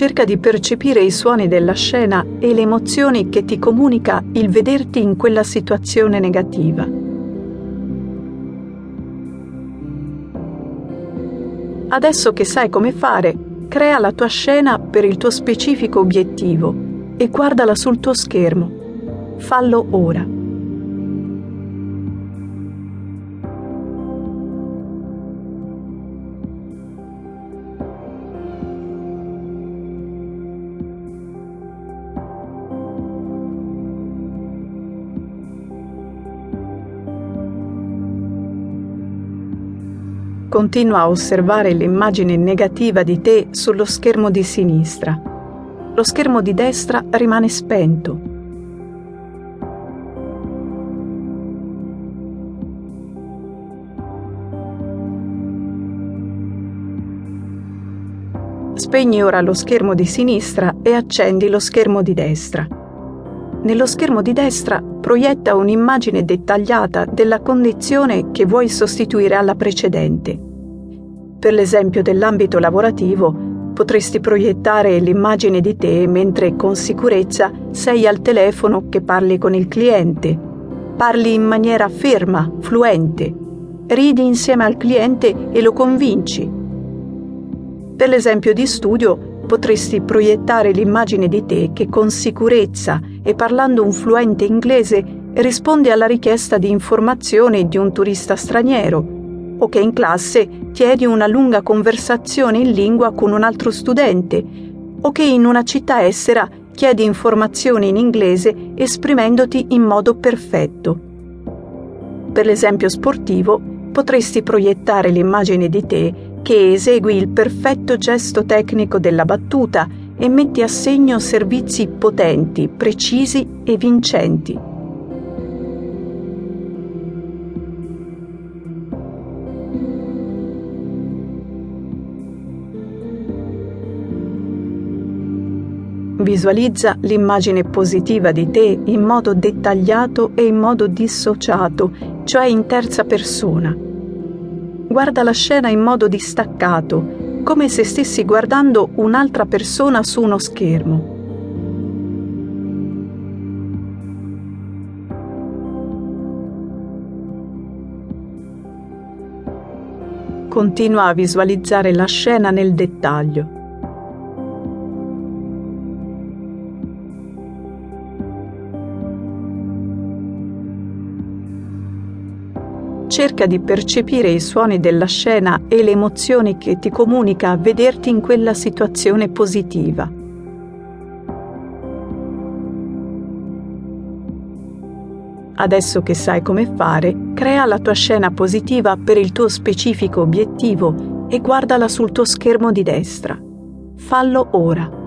Cerca di percepire i suoni della scena e le emozioni che ti comunica il vederti in quella situazione negativa. Adesso che sai come fare, crea la tua scena per il tuo specifico obiettivo e guardala sul tuo schermo. Fallo ora. Continua a osservare l'immagine negativa di te sullo schermo di sinistra. Lo schermo di destra rimane spento. Spegni ora lo schermo di sinistra e accendi lo schermo di destra. Nello schermo di destra proietta un'immagine dettagliata della condizione che vuoi sostituire alla precedente. Per l'esempio dell'ambito lavorativo, potresti proiettare l'immagine di te mentre con sicurezza sei al telefono che parli con il cliente. Parli in maniera ferma, fluente. Ridi insieme al cliente e lo convinci. Per l'esempio di studio, potresti proiettare l'immagine di te che con sicurezza e parlando un fluente inglese risponde alla richiesta di informazione di un turista straniero, o che in classe chiedi una lunga conversazione in lingua con un altro studente, o che in una città estera chiedi informazioni in inglese esprimendoti in modo perfetto. Per l'esempio sportivo, potresti proiettare l'immagine di te che esegui il perfetto gesto tecnico della battuta e metti a segno servizi potenti, precisi e vincenti. Visualizza l'immagine positiva di te in modo dettagliato e in modo dissociato, cioè in terza persona guarda la scena in modo distaccato, come se stessi guardando un'altra persona su uno schermo. Continua a visualizzare la scena nel dettaglio. Cerca di percepire i suoni della scena e le emozioni che ti comunica vederti in quella situazione positiva. Adesso che sai come fare, crea la tua scena positiva per il tuo specifico obiettivo e guardala sul tuo schermo di destra. Fallo ora.